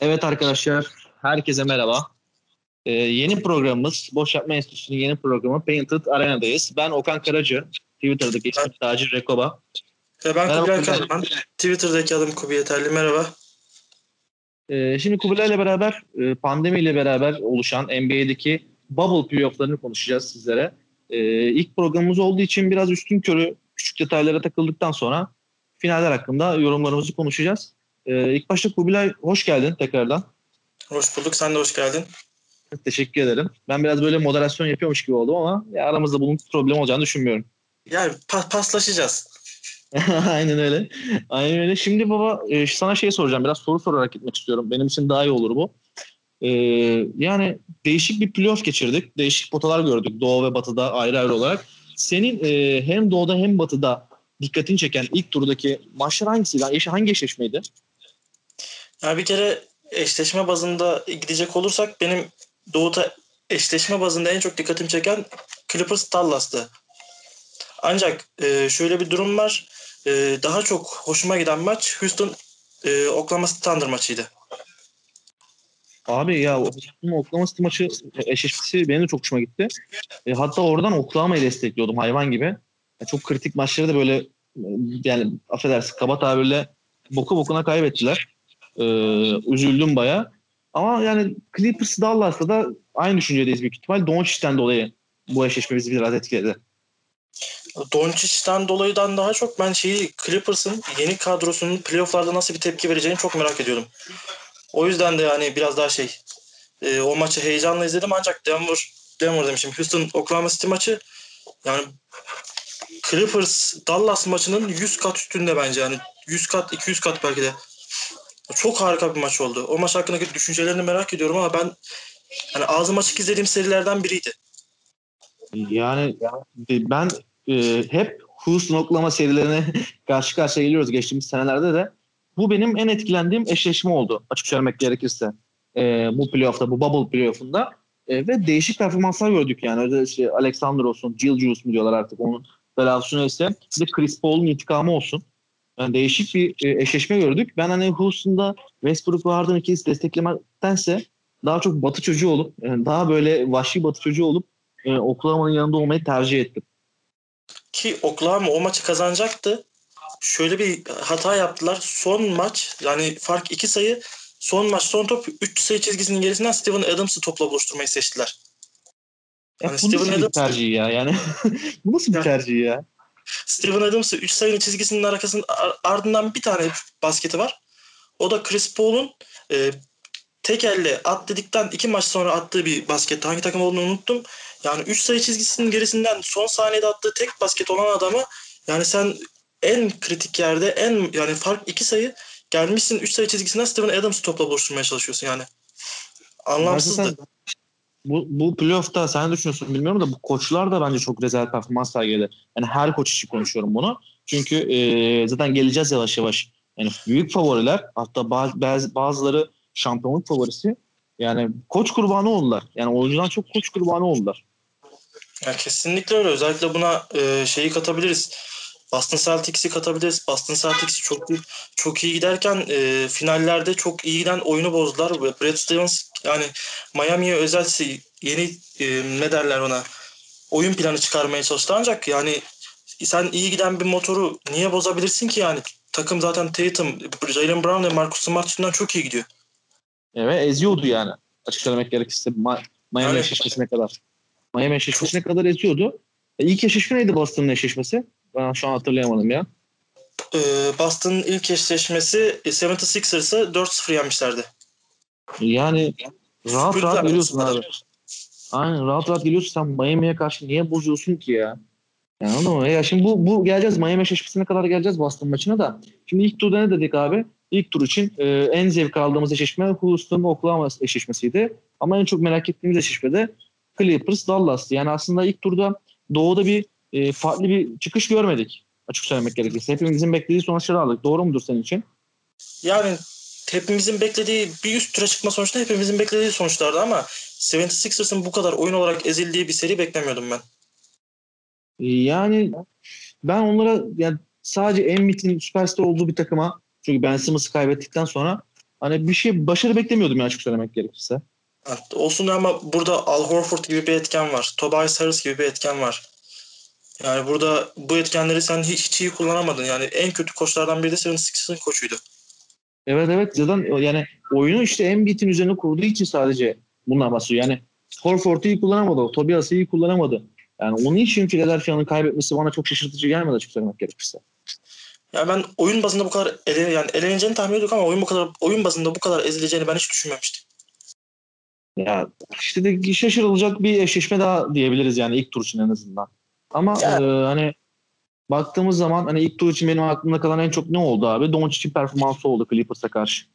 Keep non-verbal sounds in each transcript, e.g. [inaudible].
Evet arkadaşlar, herkese merhaba. Ee, yeni programımız, Boş Yapma Enstitüsü'nün yeni programı Painted Arena'dayız. Ben Okan Karacı, Twitter'daki ismim Tacir Rekoba. Ve ben Merhaba, Kubilay Kubilay. Karaman. Twitter'daki adım Kubi Yeterli. Merhaba. Ee, şimdi Kubilay'la beraber, e, pandemiyle beraber oluşan NBA'deki bubble playoff'larını konuşacağız sizlere. Ee, ilk programımız olduğu için biraz üstün körü küçük detaylara takıldıktan sonra finaller hakkında yorumlarımızı konuşacağız. Ee, ilk başta Kubilay hoş geldin tekrardan. Hoş bulduk. Sen de hoş geldin. Teşekkür ederim. Ben biraz böyle moderasyon yapıyormuş gibi oldum ama ya aramızda bunun problem olacağını düşünmüyorum. Yani pa- paslaşacağız. [laughs] Aynen öyle. Aynen öyle. Şimdi baba e, sana şey soracağım. Biraz soru sorarak gitmek istiyorum. Benim için daha iyi olur bu. E, yani değişik bir playoff geçirdik. Değişik potalar gördük. Doğu ve Batı'da ayrı ayrı olarak. Senin e, hem Doğu'da hem Batı'da dikkatini çeken ilk turdaki maçlar hangisiydi? Hangi eşleşmeydi? Yani bir kere eşleşme bazında gidecek olursak benim Doğu'da eşleşme bazında en çok dikkatimi çeken Clippers Dallas'tı. Ancak e, şöyle bir durum var. E, daha çok hoşuma giden maç Houston e, Oklahoma Thunder maçıydı. Abi ya Oklahoma City maçı eşleşmesi benim de çok hoşuma gitti. E, hatta oradan Oklahoma'yı destekliyordum hayvan gibi. Ya çok kritik maçları da böyle e, yani affedersin kaba tabirle boku bokuna kaybettiler. E, üzüldüm baya. Ama yani Clippers Dallas'ta da aynı düşüncedeyiz büyük ihtimal. Doncic'ten dolayı bu eşleşme bizi biraz etkiledi. Doncic'ten dolayıdan daha çok ben şeyi Clippers'ın yeni kadrosunun playoff'larda nasıl bir tepki vereceğini çok merak ediyordum. O yüzden de yani biraz daha şey e, o maçı heyecanla izledim ancak Denver Denver demişim Houston Oklahoma City maçı yani Clippers Dallas maçının 100 kat üstünde bence yani 100 kat 200 kat belki de. Çok harika bir maç oldu. O maç hakkındaki düşüncelerini merak ediyorum ama ben hani ağzım açık izlediğim serilerden biriydi. Yani ben e, hep Houston Oklahoma serilerine [laughs] karşı karşıya geliyoruz geçtiğimiz senelerde de. Bu benim en etkilendiğim eşleşme oldu açık söylemek gerekirse. E, bu playoff'ta, bu bubble playoff'unda. E, ve değişik performanslar gördük yani. Özellikle işte Alexander olsun, Jill Juice mu diyorlar artık onun telaffuzunu ise. Bir de Chris Paul'un intikamı olsun. Yani değişik bir e, eşleşme gördük. Ben hani Houston'da Westbrook ve Harden ikisi desteklemektense daha çok batı çocuğu olup, yani daha böyle vahşi batı çocuğu olup e, Oklahoma'nın yanında olmayı tercih ettim. Ki Oklahoma o maçı kazanacaktı. Şöyle bir hata yaptılar. Son maç yani fark iki sayı son maç son top 3 sayı çizgisinin gerisinden Steven Adams'ı topla buluşturmayı seçtiler. Ya Yani bu nasıl Steven bir Adams- tercih ya? Yani [laughs] bu nasıl bir tercih ya? Steven Adams'ı 3 sayının çizgisinin arkasının ar- ardından bir tane basketi var. O da Chris Paul'un e, tek elle at dedikten iki maç sonra attığı bir basket. Hangi takım olduğunu unuttum. Yani 3 sayı çizgisinin gerisinden son saniyede attığı tek basket olan adamı yani sen en kritik yerde en yani fark 2 sayı gelmişsin 3 sayı çizgisinden Steven Adams'ı topla buluşturmaya çalışıyorsun yani. Anlamsızdı. Zaten bu, bu playoff'ta sen ne düşünüyorsun bilmiyorum da bu koçlar da bence çok güzel performans sergiledi. Yani her koç için konuşuyorum bunu. Çünkü e, zaten geleceğiz yavaş yavaş. Yani büyük favoriler hatta bazı- bazıları şampiyonluk favorisi. Yani koç kurbanı oldular. Yani oyuncudan çok koç kurbanı oldular. Ya kesinlikle öyle. Özellikle buna e, şeyi katabiliriz. Boston Celtics'i katabiliriz. Boston Celtics'i çok iyi, çok iyi giderken e, finallerde çok iyi giden oyunu bozdular. Brad Stevens yani Miami'ye özel yeni e, ne derler ona oyun planı çıkarmaya çalıştı ancak yani sen iyi giden bir motoru niye bozabilirsin ki yani? Takım zaten Tatum, Jalen Brown ve Marcus Smart üstünden çok iyi gidiyor. Evet eziyordu yani. Açık söylemek gerekirse Ma- Miami eşleşmesine kadar. Miami eşleşmesine kadar eziyordu. E, ilk eşleşme neydi Boston'ın eşleşmesi? Ben şu an hatırlayamadım ya. E, Boston'ın ilk eşleşmesi e, 76ers'ı 4-0 yenmişlerdi. Yani rahat Süpürdüler rahat geliyorsun abi. Aynen rahat rahat geliyorsun sen Miami'ye karşı niye bozuyorsun ki ya? Yani anladın mı? Ya şimdi bu, bu geleceğiz Miami eşleşmesine kadar geleceğiz Boston maçına da. Şimdi ilk turda ne dedik abi? İlk tur için e, en zevk aldığımız eşleşme Houston Oklahoma eşleşmesiydi. Ama en çok merak ettiğimiz eşleşme de Clippers Dallas'tı. Yani aslında ilk turda doğuda bir e, farklı bir çıkış görmedik. Açık söylemek gerekirse. Hepimizin beklediği sonuçları aldık. Doğru mudur senin için? Yani hepimizin beklediği bir üst tura çıkma sonuçta hepimizin beklediği sonuçlardı ama 76ers'ın bu kadar oyun olarak ezildiği bir seri beklemiyordum ben. Yani ben onlara yani sadece Embiid'in süperstar olduğu bir takıma çünkü Ben Simmons'ı kaybettikten sonra hani bir şey başarı beklemiyordum ya açık söylemek gerekirse. Evet, olsun ama burada Al Horford gibi bir etken var. Tobias Harris gibi bir etken var. Yani burada bu etkenleri sen hiç, hiç iyi kullanamadın. Yani en kötü koçlardan biri de 76ers'ın koçuydu. Evet evet zaten yani oyunu işte Embiid'in üzerine kurduğu için sadece bundan bahsediyor. Yani Horford'u iyi kullanamadı. Tobias'ı iyi kullanamadı. Yani onun için Philadelphia'nın kaybetmesi bana çok şaşırtıcı gelmedi açık söylemek gerekirse. Yani ben oyun bazında bu kadar ele, yani eleneceğini tahmin ediyorduk ama oyun bu kadar oyun bazında bu kadar ezileceğini ben hiç düşünmemiştim. Ya işte de şaşırılacak bir eşleşme daha diyebiliriz yani ilk tur için en azından. Ama Ya. e, hani baktığımız zaman hani ilk tur için benim aklımda kalan en çok ne oldu abi? Doncic'in performansı oldu Clippers'a karşı.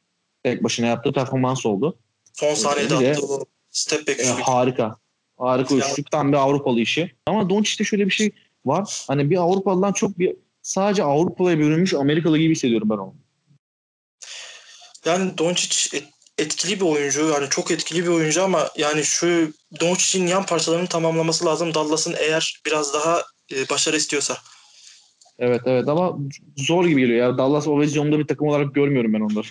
Tek başına yaptığı performans oldu. Son saniyede attığı o step back E, harika. Harika üçlük. Tam bir Avrupalı işi. Ama Doncic'te şöyle bir şey var. Hani bir Avrupalı'dan çok bir sadece Avrupalı'ya bürünmüş Amerikalı gibi hissediyorum ben onu. Yani Doncic et- etkili bir oyuncu. Yani çok etkili bir oyuncu ama yani şu Doncic'in yan parçalarını tamamlaması lazım Dallas'ın eğer biraz daha e, başarı istiyorsa. Evet evet ama zor gibi geliyor. Ya Dallas o vizyonda bir takım olarak görmüyorum ben onları.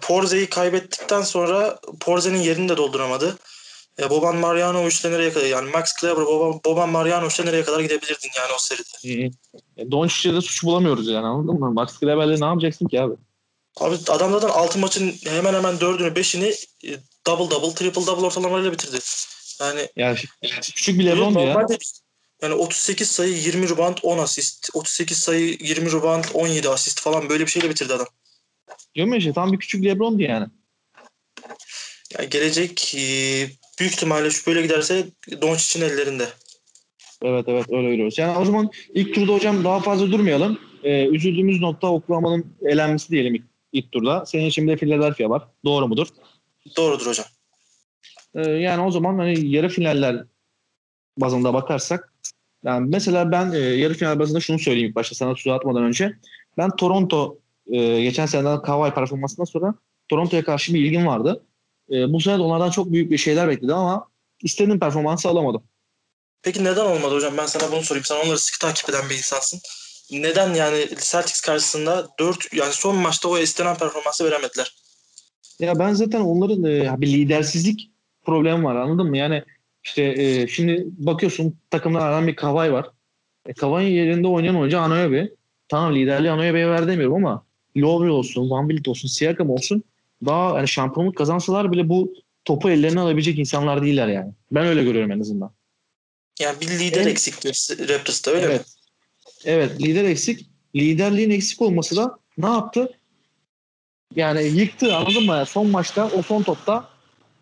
Porze'yi kaybettikten sonra Porze'nin yerini de dolduramadı. E, Boban Marjanović'le nereye kadar yani Max Kleber, Boban, Boban Marjanović'le nereye kadar gidebilirdin yani o seride. E, Doncic'te de suç bulamıyoruz yani anladın mı? Max Kleber'le ne yapacaksın ki abi? Abi adam zaten 6 maçın hemen hemen 4'ünü 5'ini e, double double triple double ortalamalarıyla bitirdi. Yani Yani küçük bir Lebron'du ya. Normalde Yani 38 sayı 20 rebound 10 asist. 38 sayı 20 rebound 17 asist falan böyle bir şeyle bitirdi adam. Diyorum ya işte tam bir küçük Lebron'du yani. Yani gelecek e, büyük ihtimalle şu böyle giderse Doncic'in ellerinde. Evet evet öyle görüyoruz. Yani o zaman ilk turda hocam daha fazla durmayalım. Ee, üzüldüğümüz nokta Oklahoma'nın elenmesi diyelim ilk, ilk turda. Senin için bir de Philadelphia var. Doğru mudur? Doğrudur hocam. Ee, yani o zaman hani yarı finaller bazında bakarsak yani mesela ben e, yarı final bazında şunu söyleyeyim ilk başta sana tuzağa atmadan önce. Ben Toronto e, geçen seneden Kawhi performansından sonra Toronto'ya karşı bir ilgim vardı. E, bu sene de onlardan çok büyük bir şeyler bekledi ama istediğim performansı alamadım. Peki neden olmadı hocam? Ben sana bunu sorayım. Sen onları sıkı takip eden bir insansın. Neden yani Celtics karşısında 4 yani son maçta o istenen performansı veremediler? Ya ben zaten onların e, bir lidersizlik problemi var anladın mı? Yani işte e, şimdi bakıyorsun takımlardan bir Kavay var. E, Kavay'ın yerinde oynayan oyuncu Anoyabe. Tamam liderliği Anoyabe'ye ver demiyorum ama Lowry olsun, Van Vliet olsun, Siakam olsun daha yani şampiyonluk kazansalar bile bu topu ellerine alabilecek insanlar değiller yani. Ben öyle görüyorum en azından. Yani bir lider Evet. eksikti Raptors'ta öyle mi? Evet. Lider eksik. Liderliğin eksik olması da ne yaptı? Yani yıktı anladın mı? Son maçta o son topta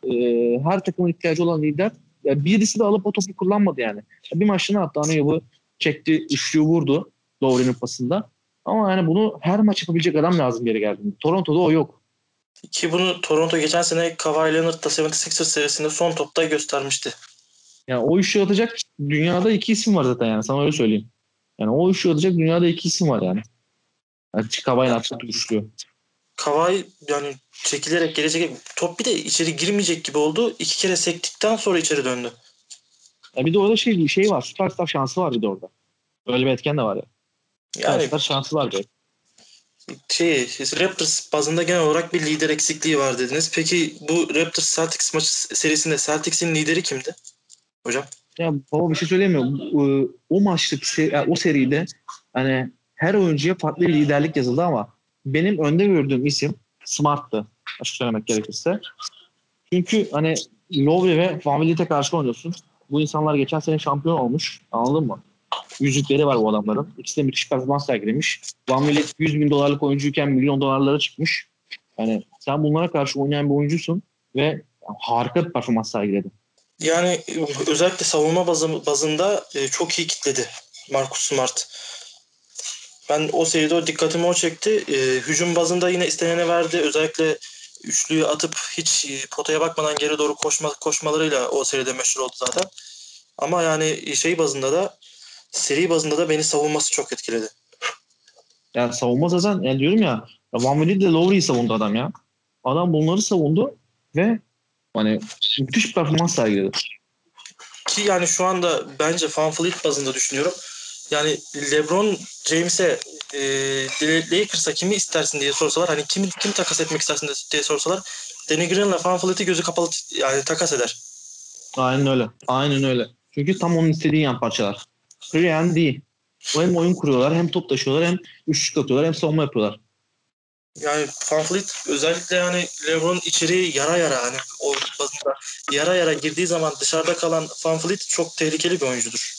e, her takımın ihtiyacı olan lider ya birisi de alıp o topu kullanmadı yani. Bir maçta ne yaptı? Anayob'u çekti, üçlüyü vurdu Lowry'nin pasında. Ama yani bunu her maç yapabilecek adam lazım geri geldiğinde. Toronto'da o yok. Ki bunu Toronto geçen sene Kawhi Leonard da 76ers serisinde son topta göstermişti. Yani o üçlü atacak dünyada iki isim var zaten yani sana öyle söyleyeyim. Yani o üçlü atacak dünyada iki isim var yani. Yani Kavay'ın attığı üçlü. Kawhi yani çekilerek gelecek top bir de içeri girmeyecek gibi oldu. İki kere sektikten sonra içeri döndü. Ya bir de orada şey bir şey var. Süperstar şansı var bir de orada. Öyle bir etken de var ya. Yani Süperstar şansı var bir. şey Raptors bazında genel olarak bir lider eksikliği var dediniz. Peki bu Raptors Celtics maçı serisinde Celtics'in lideri kimdi? Hocam. Ya baba bir şey söyleyemiyorum. O, o maçlık se- yani o seride hani her oyuncuya farklı bir liderlik yazıldı ama benim önde gördüğüm isim Smart'tı. Açık söylemek gerekirse. Çünkü hani Lowry ve Van karşı oynuyorsun. Bu insanlar geçen sene şampiyon olmuş. Anladın mı? Yüzükleri var bu adamların. İkisi de müthiş performans sergilemiş. Van Vliet 100 bin dolarlık oyuncuyken milyon dolarlara çıkmış. Yani sen bunlara karşı oynayan bir oyuncusun ve harika bir performans sergiledin. Yani özellikle savunma bazı, bazında e, çok iyi kitledi Marcus Smart. Ben o seride o dikkatimi o çekti. E, hücum bazında yine istenene verdi. Özellikle üçlüyü atıp hiç e, potaya bakmadan geri doğru koşma, koşmalarıyla o seride meşhur oldu zaten. Ama yani şey bazında da seri bazında da beni savunması çok etkiledi. Yani savunma zaten yani diyorum ya Van Vliet de Lowry'i savundu adam ya. Adam bunları savundu ve hani müthiş performans sergiledi. Ki yani şu anda bence Van Fleet bazında düşünüyorum. yani LeBron James'e e, Lakers'a kimi istersin diye sorsalar hani kim kim takas etmek istersin diye sorsalar Danny Green'le Van Fleet'i gözü kapalı yani takas eder. Aynen öyle. Aynen öyle. Çünkü tam onun istediği yan parçalar. Free and D. O hem oyun kuruyorlar hem top taşıyorlar hem üçlük atıyorlar hem savunma yapıyorlar. Yani Van Fleet özellikle yani LeBron içeri yara yara hani o bazında yara yara girdiği zaman dışarıda kalan Van Fleet çok tehlikeli bir oyuncudur.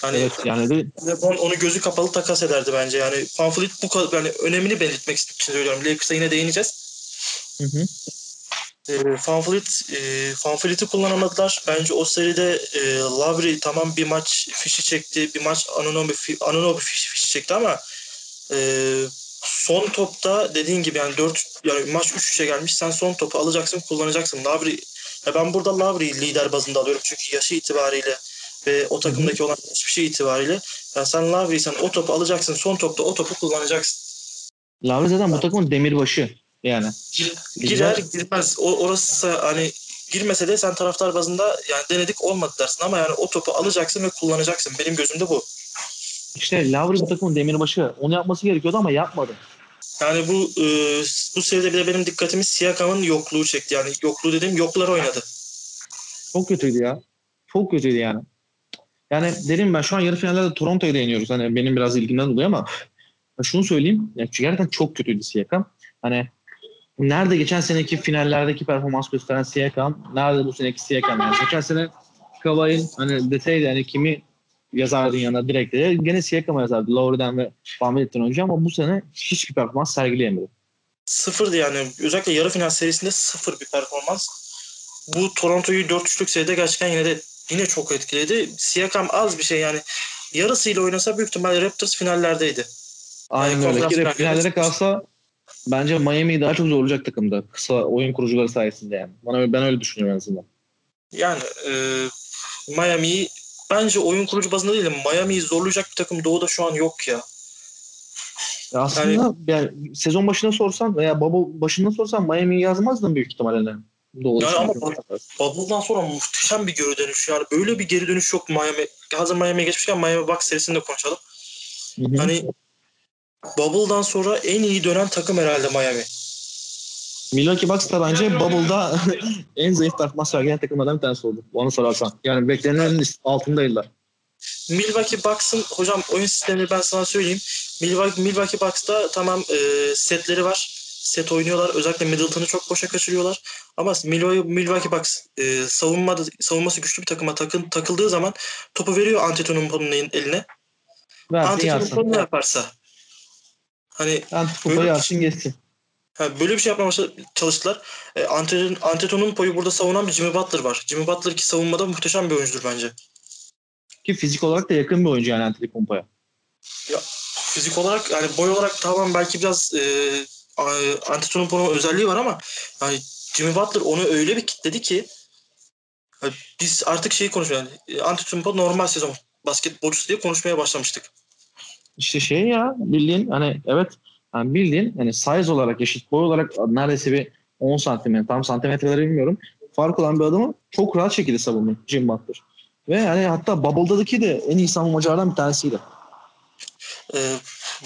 Hani evet yani de LeBron onu gözü kapalı takas ederdi bence. Yani Van Fleet bu kadar yani önemini belirtmek için söylüyorum. Lakers'a yine değineceğiz. Hı hı. E, Van Fleet, e, Van Fleet'i kullanamadılar. Bence o seride e, Lavry tamam bir maç fişi çekti. Bir maç Anunobi, Anunobi fişi, fişi çekti ama e, son topta dediğin gibi yani 4 yani maç 3-3'e gelmiş. Sen son topu alacaksın, kullanacaksın. Lavry ya ben burada Lavry'i lider bazında alıyorum çünkü yaşı itibariyle ve o takımdaki olan hiçbir şey itibariyle yani sen Lavry'sen o topu alacaksın. Son topta o topu kullanacaksın. Lavry zaten bu takımın demirbaşı yani. Girer girmez. O, orası hani girmese de sen taraftar bazında yani denedik olmadı dersin ama yani o topu alacaksın ve kullanacaksın. Benim gözümde bu. İşte Lavri bu takımın demirbaşı. Onu yapması gerekiyordu ama yapmadı. Yani bu e, bu seride bir de benim dikkatimi Siakam'ın yokluğu çekti. Yani yokluğu dediğim yoklar oynadı. Çok kötüydü ya. Çok kötüydü yani. Yani dedim ben şu an yarı finallerde Toronto'ya değiniyoruz. Hani benim biraz ilgimden dolayı ama şunu söyleyeyim. Yani gerçekten çok kötüydü Siakam. Hani nerede geçen seneki finallerdeki performans gösteren Siakam, nerede bu seneki Siakam yani. Geçen sene Kavai'nin hani deseydi hani kimi yazardın yanına direkt de gene Siakam'a yazardı. Lowry'den ve Van Vliet'ten önce ama bu sene hiçbir performans sergileyemedi. Sıfırdı yani. Özellikle yarı final serisinde sıfır bir performans. Bu Toronto'yu 4-3'lük seride gerçekten yine de yine çok etkiledi. Siakam az bir şey yani. Yarısıyla oynasa büyük ihtimalle Raptors finallerdeydi. Aynen yani öyle. Finallere kalsa bence Miami'yi daha çok zorlayacak takımda. Kısa oyun kurucuları sayesinde yani. Bana, ben öyle düşünüyorum en azından. Yani e, Miami'yi bence oyun kurucu bazında değil Miami'yi zorlayacak bir takım doğuda şu an yok ya. ya aslında yani, yani sezon başına sorsan veya bubble başında sorsan Miami'yi yazmazdın büyük ihtimalle. Doğru yani ama Bubble'dan sonra muhteşem bir geri dönüş. Yani böyle bir geri dönüş yok Miami. Hazır Miami'ye geçmişken Miami Bucks serisinde de konuşalım. Hı hı. Hani Bubble'dan sonra en iyi dönen takım herhalde Miami. Milwaukee Bucks da bence Bubble'da [laughs] en zayıf performans sergileyen takımlardan bir tanesi oldu. Onu sorarsan. Yani beklenenin altındaydılar. Milwaukee Bucks'ın hocam oyun sistemini ben sana söyleyeyim. Milwaukee, Milwaukee Bucks'ta tamam e, setleri var. Set oynuyorlar. Özellikle Middleton'ı çok boşa kaçırıyorlar. Ama Milwaukee, Milwaukee Bucks e, savunmada, savunması güçlü bir takıma takın, takıldığı zaman topu veriyor Antetokounmpo'nun eline. Antetokounmpo ne yaparsa Hani Antetokounmpo yarsın geçsin. Ha, böyle bir şey yapmaya çalıştılar. E, Anteto'nun boyu burada savunan bir Jimmy Butler var. Jimmy Butler ki savunmada muhteşem bir oyuncudur bence. Ki fizik olarak da yakın bir oyuncu yani Antetokounmpo'ya. Ya fizik olarak yani boy olarak tamam belki biraz e, Antetokounmpo'nun özelliği var ama yani Jimmy Butler onu öyle bir kitledi ki yani biz artık şeyi konuşuyoruz. Yani, Antetokounmpo normal sezon basketbolcusu diye konuşmaya başlamıştık. İşte şey ya bildiğin hani evet yani bildiğin hani size olarak eşit boy olarak neredeyse bir 10 santimetre tam santimetreleri bilmiyorum. Fark olan bir adamı çok rahat şekilde savunuyor Jim Butler. Ve yani hatta Bubble'daki de en iyi savunmacılardan bir tanesiydi. Ee,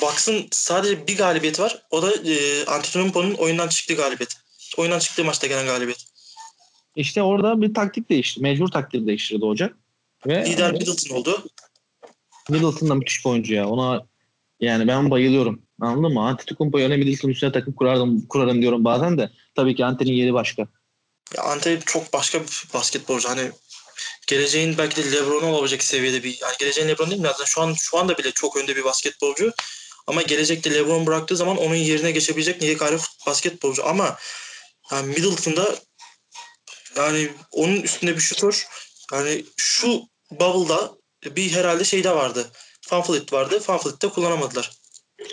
Bucks'ın sadece bir galibiyeti var. O da e, Antetokounmpo'nun oyundan çıktığı galibiyet. Oyundan çıktığı maçta gelen galibiyet. İşte orada bir taktik değişti. Mecbur taktik değiştirdi Ocak. Ve Lider Middleton oldu. Middleton da müthiş bir oyuncu ya. Ona yani ben bayılıyorum. Anladın mı? Antetokounmpo yerine Middleton üstüne takım kurardım, kurarım diyorum bazen de. Tabii ki Ante'nin yeri başka. Ya Ante çok başka bir basketbolcu. Hani geleceğin belki de LeBron olabilecek seviyede bir yani geleceğin LeBron değil mi? Zaten şu an şu anda bile çok önde bir basketbolcu. Ama gelecekte LeBron bıraktığı zaman onun yerine geçebilecek yegane basketbolcu. Ama yani Middleton'da yani onun üstünde bir şutör yani şu bubble'da bir herhalde şey de vardı. Fanfleet vardı. Fanfleet'te kullanamadılar.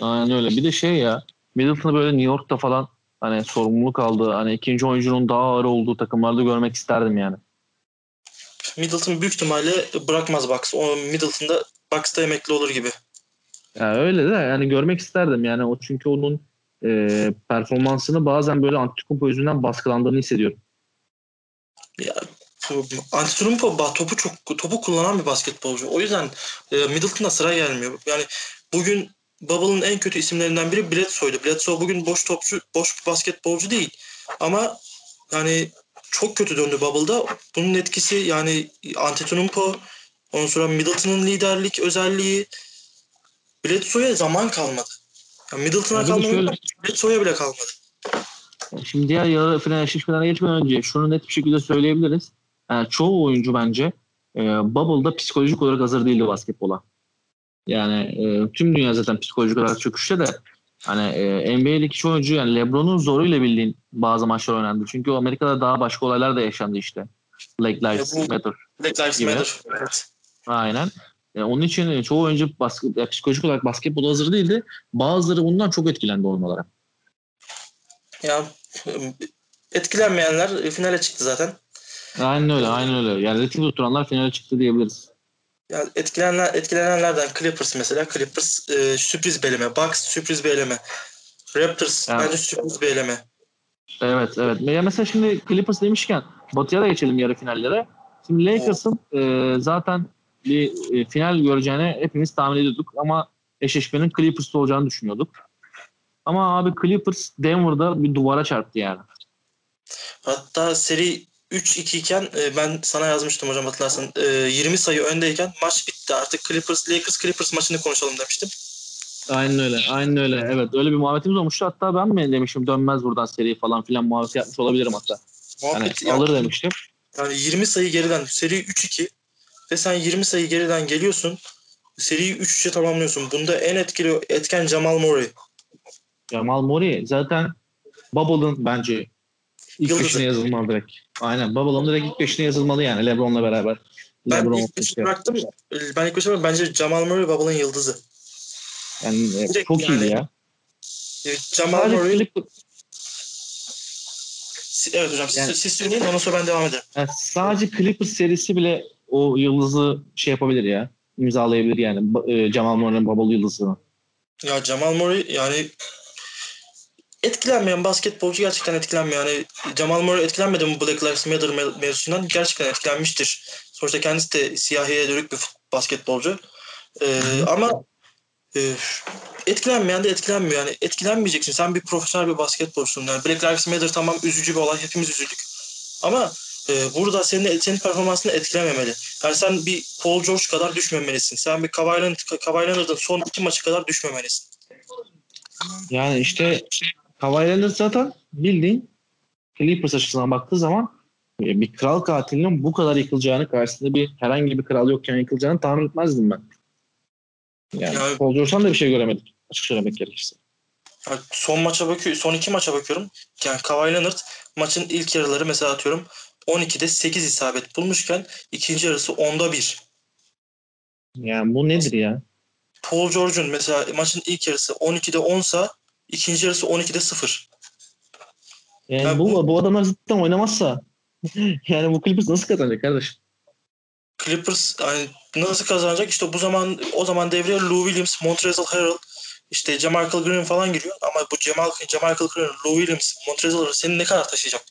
Aynen öyle. Bir de şey ya Middleton'ı böyle New York'ta falan hani sorumluluk aldığı hani ikinci oyuncunun daha ağır olduğu takımlarda görmek isterdim yani. Middleton büyük ihtimalle bırakmaz Bucks. O Middleton'da Bucks'ta emekli olur gibi. Ya öyle de yani görmek isterdim yani o çünkü onun e, performansını bazen böyle Antetokounmpo yüzünden baskılandığını hissediyorum. Ya Antetokounmpo topu çok topu kullanan bir basketbolcu. O yüzden e, Middleton'a sıra gelmiyor. Yani bugün Bubble'ın en kötü isimlerinden biri Bledsoe'ydu. Bledsoe bugün boş topçu, boş basketbolcu değil. Ama yani çok kötü döndü Bubble'da. Bunun etkisi yani Antetokounmpo, ondan sonra Middleton'ın liderlik özelliği Bledsoe'ya zaman kalmadı. Yani Middleton'a kalmadı. Bledsoe'ya bile kalmadı. Şimdi diğer yarı final eşleşmelerine geçmeden önce şunu net bir şekilde söyleyebiliriz. Yani çoğu oyuncu bence e, Bubble'da psikolojik olarak hazır değildi basketbola. Yani e, tüm dünya zaten psikolojik olarak çöküşte de hani e, NBA'deki çoğu oyuncu yani LeBron'un zoruyla bildiğin bazı maçlar oynandı. Çünkü o Amerika'da daha başka olaylar da yaşandı işte. Black Lives ya Matter. Black Lives gibi. Matter. Evet. Aynen. Yani onun için çoğu oyuncu basket, ya, psikolojik olarak basketbola hazır değildi. Bazıları bundan çok etkilendi olmaları. Ya etkilenmeyenler finale çıktı zaten. Aynen öyle, aynen öyle. Yani ritim tutturanlar finale çıktı diyebiliriz. Yani etkilenenler, etkilenenlerden Clippers mesela. Clippers e, sürpriz bir eleme. Bucks sürpriz bir eleme. Raptors Evet. bence sürpriz bir eleme. Evet, evet. Ya mesela şimdi Clippers demişken Batı'ya da geçelim yarı finallere. Şimdi Lakers'ın e, zaten bir e, final göreceğini hepimiz tahmin ediyorduk ama eşleşmenin Clippers'ta olacağını düşünüyorduk. Ama abi Clippers Denver'da bir duvara çarptı yani. Hatta seri 3-2 iken e, ben sana yazmıştım hocam hatırlarsın. E, 20 sayı öndeyken maç bitti. Artık Clippers Lakers Clippers maçını konuşalım demiştim. Aynen öyle. Aynen öyle. Evet öyle bir muhabbetimiz olmuştu. Hatta ben mi demişim dönmez buradan seri falan filan muhabbet yapmış olabilirim hatta. Yani Muhabbet alır ya- demiştim. Yani 20 sayı geriden seri 3-2 ve sen 20 sayı geriden geliyorsun. Seriyi 3-3'e tamamlıyorsun. Bunda en etkili etken Jamal Murray. Jamal Murray zaten Bubble'ın bence ilk Yıldızı. beşine yazılmalı direkt. Aynen. Bubble'ın direkt ilk beşine yazılmalı yani LeBron'la beraber. Ben LeBron ilk beşi bıraktım. Ben ilk beşe bıraktım. Bence Jamal Murray Bubble'ın yıldızı. Yani e, Direkt çok yani. iyiydi ya. Jamal Murray Clippers- Evet hocam siz, Yani- siz söyleyin ondan sonra ben devam ederim. yani sadece Clippers serisi bile o yıldızı şey yapabilir ya. imzalayabilir yani. E, Jamal Murray'ın Bubble yıldızını. Ya Jamal Murray yani etkilenmeyen basketbolcu gerçekten etkilenmiyor. Yani Jamal Murray etkilenmedi mi Black Lives Matter me- mevzusundan? Gerçekten etkilenmiştir. Sonuçta kendisi de siyahiye dönük bir basketbolcu. Ee, ama e, etkilenmeyen de etkilenmiyor. Yani etkilenmeyeceksin. Sen bir profesyonel bir basketbolcusun. Yani Black Lives Matter tamam üzücü bir olay. Hepimiz üzüldük. Ama e, burada senin senin performansını etkilememeli. Yani sen bir Paul George kadar düşmemelisin. Sen bir Kawhi Leonard'ın son iki maçı kadar düşmemelisin. Yani işte Kawhi Leonard zaten bildiğin Clippers açısından baktığı zaman e, bir kral katilinin bu kadar yıkılacağını karşısında bir herhangi bir kral yokken yıkılacağını tahmin etmezdim ben. Yani, Yani- Paul George'dan da bir şey göremedik. Açık söylemek gerekirse. Son maça bakıyorum, son iki maça bakıyorum. Yani Kawhi Leonard maçın ilk yarıları mesela atıyorum 12'de 8 isabet bulmuşken ikinci yarısı 10'da 1. Yani bu nedir ya? Paul George'un mesela maçın ilk yarısı 12'de 10 sa ikinci yarısı 12'de 0. Yani Ya bu, bu- bu adamlar cidden oynamazsa [laughs] yani bu Clippers nasıl kazanacak kardeşim? Clippers yani nasıl kazanacak? İşte bu zaman o zaman devreye Lou Williams, Montrezl Harrell, işte Jamarcus Green falan giriyor ama bu Jamal Jamarcus Green, Lou Williams, Montrezl Harrell seni ne kadar taşıyacak?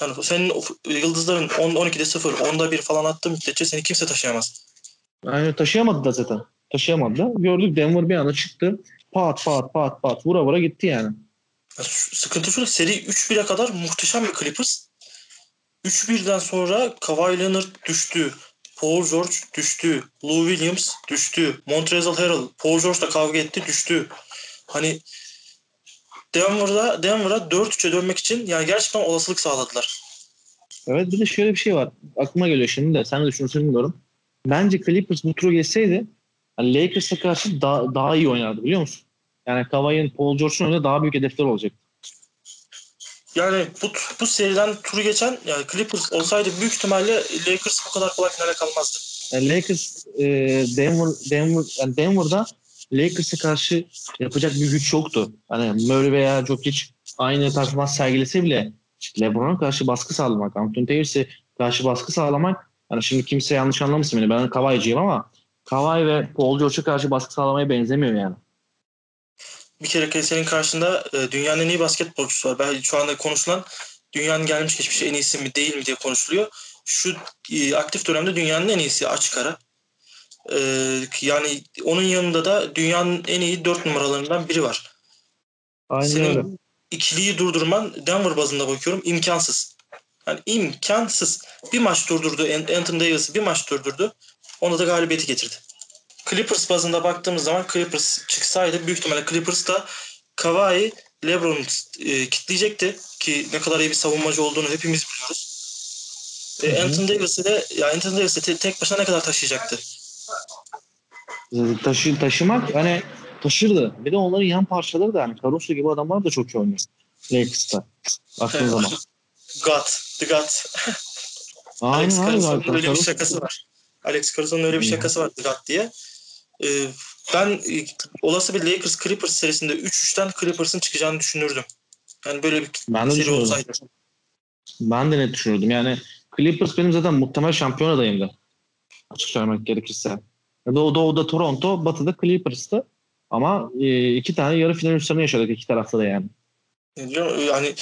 Yani senin yıldızların 10 12'de 0, 10'da 1 falan attığı müddetçe seni kimse taşıyamaz. Yani taşıyamadı da zaten. Taşıyamadı da. Gördük Denver bir anda çıktı. Pat pat pat pat vura vura gitti yani. Ya sıkıntı şu seri 3-1'e kadar muhteşem bir Clippers. 3-1'den sonra Kawhi Leonard düştü. Paul George düştü. Lou Williams düştü. Montrezl Harrell Paul George'la kavga etti düştü. Hani Denver'da Denver'a 4-3'e dönmek için yani gerçekten olasılık sağladılar. Evet bir de şöyle bir şey var. Aklıma geliyor şimdi de. Sen de düşünürsün bilmiyorum. Bence Clippers bu turu geçseydi hani Lakers'a karşı daha, daha iyi oynardı biliyor musun? Yani Kawhi'nin Paul George'un önünde daha büyük hedefler olacak. Yani bu, bu seriden turu geçen yani Clippers olsaydı büyük ihtimalle Lakers bu kadar kolay finale kalmazdı. Yani Lakers e, Denver, Denver, yani Denver'da Lakers'a karşı yapacak bir güç yoktu. Hani Murray veya Jokic aynı performans sergilese bile LeBron'a karşı baskı sağlamak, Anthony Davis'e karşı baskı sağlamak hani şimdi kimse yanlış anlamasın beni. Ben Kawhi'ciyim ama Kawhi ve Paul George'a karşı baskı sağlamaya benzemiyor yani. bir kere senin karşında e, dünyanın en iyi basketbolcusu var. Belki şu anda konuşulan dünyanın gelmiş geçmiş en iyisi mi değil mi diye konuşuluyor. şu e, aktif dönemde dünyanın en iyisi açık ara. E, yani onun yanında da dünyanın en iyi dört numaralarından biri var. Aynen Senin öyle. ikiliyi durdurman Denver bazında bakıyorum imkansız. Yani imkansız. Bir maç durdurdu. An- Anthony Davis'i bir maç durdurdu. Ona da galibiyeti getirdi. Clippers bazında baktığımız zaman Clippers çıksaydı büyük ihtimalle Clippers da Kawhi LeBron'u e, kitleyecekti ki ne kadar iyi bir savunmacı olduğunu hepimiz biliyoruz. E. Anthony Davis'i de ya Anthony Davis'i de te- tek başına ne kadar taşıyacaktı? Taşı, taşımak hani taşırdı. Bir de onların yan parçaları da hani Caruso gibi adamlar da çok iyi oynuyor. Lakers'ta. Baktığın zaman. God, the God. Aynen Alex. Caruso'nun zaten. öyle bir şakası var. Alex Caruso'nun öyle bir şakası var God diye. Ee, ben e, olası bir Lakers Clippers serisinde 3-3'ten Clippers'ın çıkacağını düşünürdüm. Yani böyle bir Ben de seri olsaydı. Ben de net düşünürdüm. Yani Clippers benim zaten muhtemel şampiyon adayımdı. Açık söylemek gerekirse. Doğu, doğuda Toronto, batıda Clippers'tı. Ama e, iki tane yarı final üstlerini yaşadık iki tarafta da yani. Yani, yani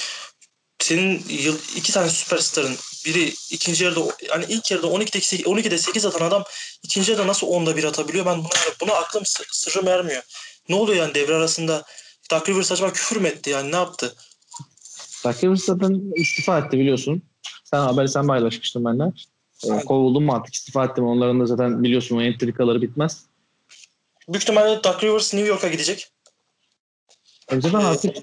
senin yıl, iki tane süperstarın biri ikinci yarıda yani ilk yarıda 12'de, 12'de 8 atan adam ikinci yarıda nasıl 10'da 1 atabiliyor? Ben buna, buna aklım sır, sırrım ermiyor. Ne oluyor yani devre arasında? Doug Rivers acaba küfür mü etti yani ne yaptı? Doug Rivers zaten istifa etti biliyorsun. Sen haberi sen paylaşmıştın benden. E, Aynen. kovuldum mu artık istifa ettim. Onların da zaten biliyorsun o entrikaları bitmez. Büyük ihtimalle Doug Rivers New York'a gidecek. Zaten Ee, artık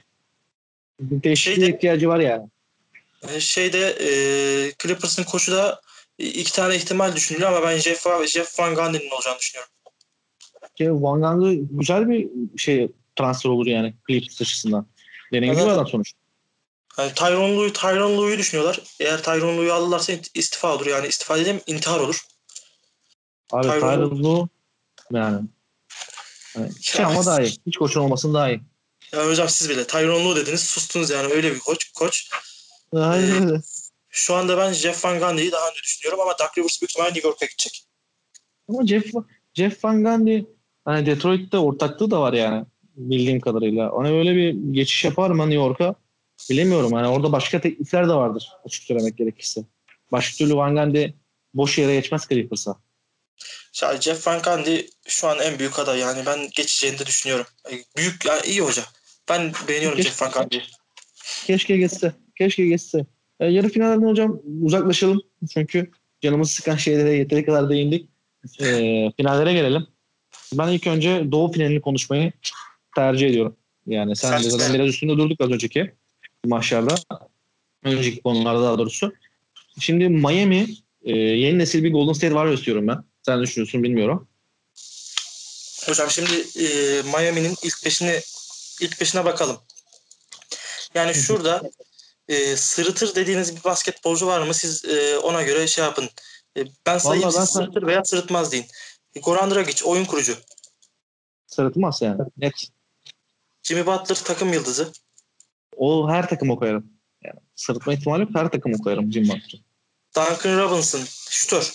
bir değişikliğe şeyde- ihtiyacı var yani. Ee, Şeyde e, Clippers'ın koçu da iki tane ihtimal düşünülüyor ama ben Jeff, Jeff Van Gundy'nin olacağını düşünüyorum. Ki Van Gundy güzel bir şey transfer olur yani Clippers açısından. Deneyimli bir adam sonuçta. Yani Tyronn Lue'yu Tyronn Lue'yu düşünüyorlar. Eğer Tyronn Lue'yu alırlarsa istifa olur. Yani istifa dediğim intihar olur. Abi Tyronn Tyron Lue yani. yani şey ama daha iyi. Hiç koçun olmasın daha iyi. Yani hocam siz bile Tyronn Lue dediniz sustunuz yani öyle bir koç. koç. Aynen öyle. Şu anda ben Jeff Van Gundy'yi daha önce düşünüyorum ama Doug Rivers büyük ihtimalle New York'a gidecek. Ama Jeff, Jeff Van Gundy hani Detroit'te ortaklığı da var yani bildiğim kadarıyla. Ona öyle bir geçiş yapar mı New York'a bilemiyorum. Hani orada başka teklifler de vardır açık söylemek gerekirse. Başka türlü Van Gundy boş yere geçmez Clippers'a. Yani Jeff Van Gundy şu an en büyük aday yani ben geçeceğini de düşünüyorum. Büyük yani iyi hoca. Ben beğeniyorum Keşke- Jeff. Keşke geçse. Keşke geçse. E, yarı finalden hocam uzaklaşalım. Çünkü canımız sıkan şeylere yeteri kadar değindik. E, finallere gelelim. Ben ilk önce Doğu finalini konuşmayı tercih ediyorum. Yani sen, Sen- de zaten biraz üstünde durduk az önceki maçlarda. Önceki konularda daha doğrusu. Şimdi Miami e, yeni nesil bir Golden State Warriors diyorum ben. Sen düşünüyorsun bilmiyorum. Hocam şimdi e, Miami'nin ilk beşini ilk beşine bakalım. Yani şurada e, sırıtır dediğiniz bir basketbolcu var mı? Siz e, ona göre şey yapın. E, ben sayayım Vallahi ben siz sırıtır veya sırıtmaz deyin. Goran Dragic oyun kurucu. Sırıtmaz yani. Net. Jimmy Butler takım yıldızı. O her takıma koyarım. Yani sırıtma ihtimali yok. Her takıma koyarım Jim Butler'ı. Duncan Robinson şutör.